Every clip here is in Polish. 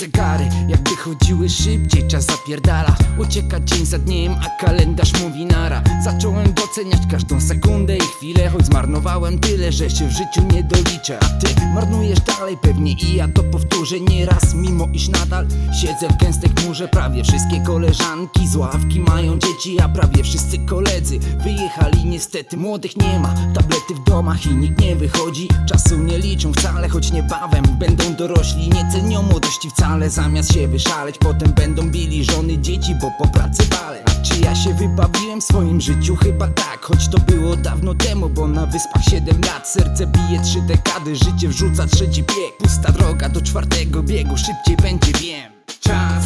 Zegary jakby chodziły szybciej, czas zapierdala. Ucieka dzień za dniem, a kalendarz mówi nara. Zacząłem doceniać każdą sekundę i chwilę Choć zmarnowałem tyle, że się w życiu nie doliczę. A ty marnujesz dalej, pewnie i ja to powtórzę nieraz Mimo iż nadal siedzę w gęstej chmurze. Prawie wszystkie koleżanki z ławki mają dzieci A prawie wszyscy koledzy wyjechali. Niestety Młodych nie ma, tablety w domach i nikt nie wychodzi. Czasu nie liczą wcale, choć niebawem będą dorośli. Nie cenią młodości wcale, zamiast się wyszaleć Potem będą bili żony, dzieci, bo po pracy A czy ja się wybawiłem w swoim życiu? Chyba tak, choć to było dawno temu Bo na wyspach 7 lat, serce bije trzy dekady Życie wrzuca trzeci bieg, pusta droga do czwartego biegu Szybciej będzie, wiem. Czas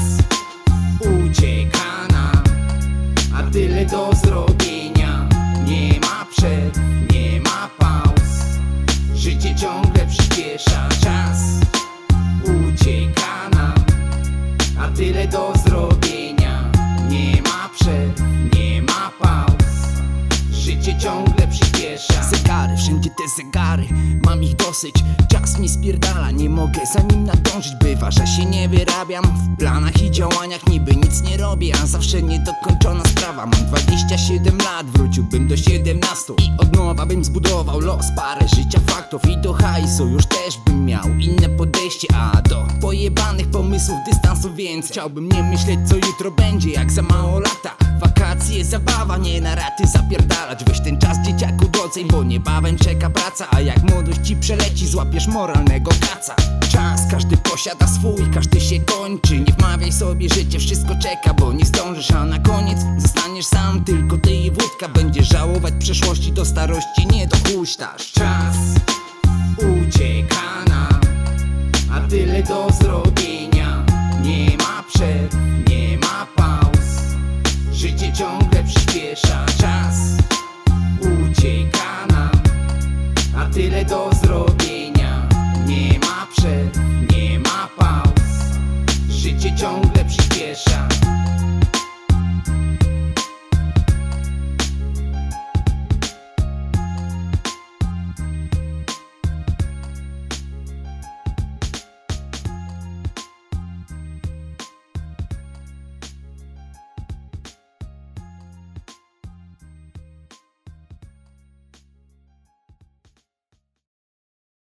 ucieka nam, a tyle do zrobienia. Nie ma przerw, nie ma pauz. Życie ciągle przyspiesza. Czas Ucieka nam, a tyle do zrobienia got it. Mam ich dosyć, czas mi spierdala Nie mogę za nim nadążyć. Bywa, że się nie wyrabiam. W planach i działaniach niby nic nie robię A zawsze niedokończona sprawa. Mam 27 lat, wróciłbym do 17 I od nowa bym zbudował los Parę życia faktów i do hajsu. Już też bym miał inne podejście A do pojebanych pomysłów dystansu Więc chciałbym nie myśleć co jutro będzie Jak za mało lata. Wakacje, zabawa, nie na raty zapierdalać. Weź ten czas dzieciaku doceń, bo niebawem czeka praca. A jak młodość ci przeleci, złapiesz moralnego kaca. Czas, każdy posiada swój, każdy się kończy. Nie wmawiaj sobie, życie wszystko czeka, bo nie zdążysz A na koniec zostaniesz sam, tylko ty i wódka Będziesz żałować przeszłości do starości, nie dopuszczasz. Czas ucieka nam, a tyle do zrobienia. Nie ma przerw, nie ma pauz. Życie ciągle przyspiesza. Czas Ucieka tyle do zrobienia. Nie ma przerw, nie ma pauz. Życie ciągle przyspiesza.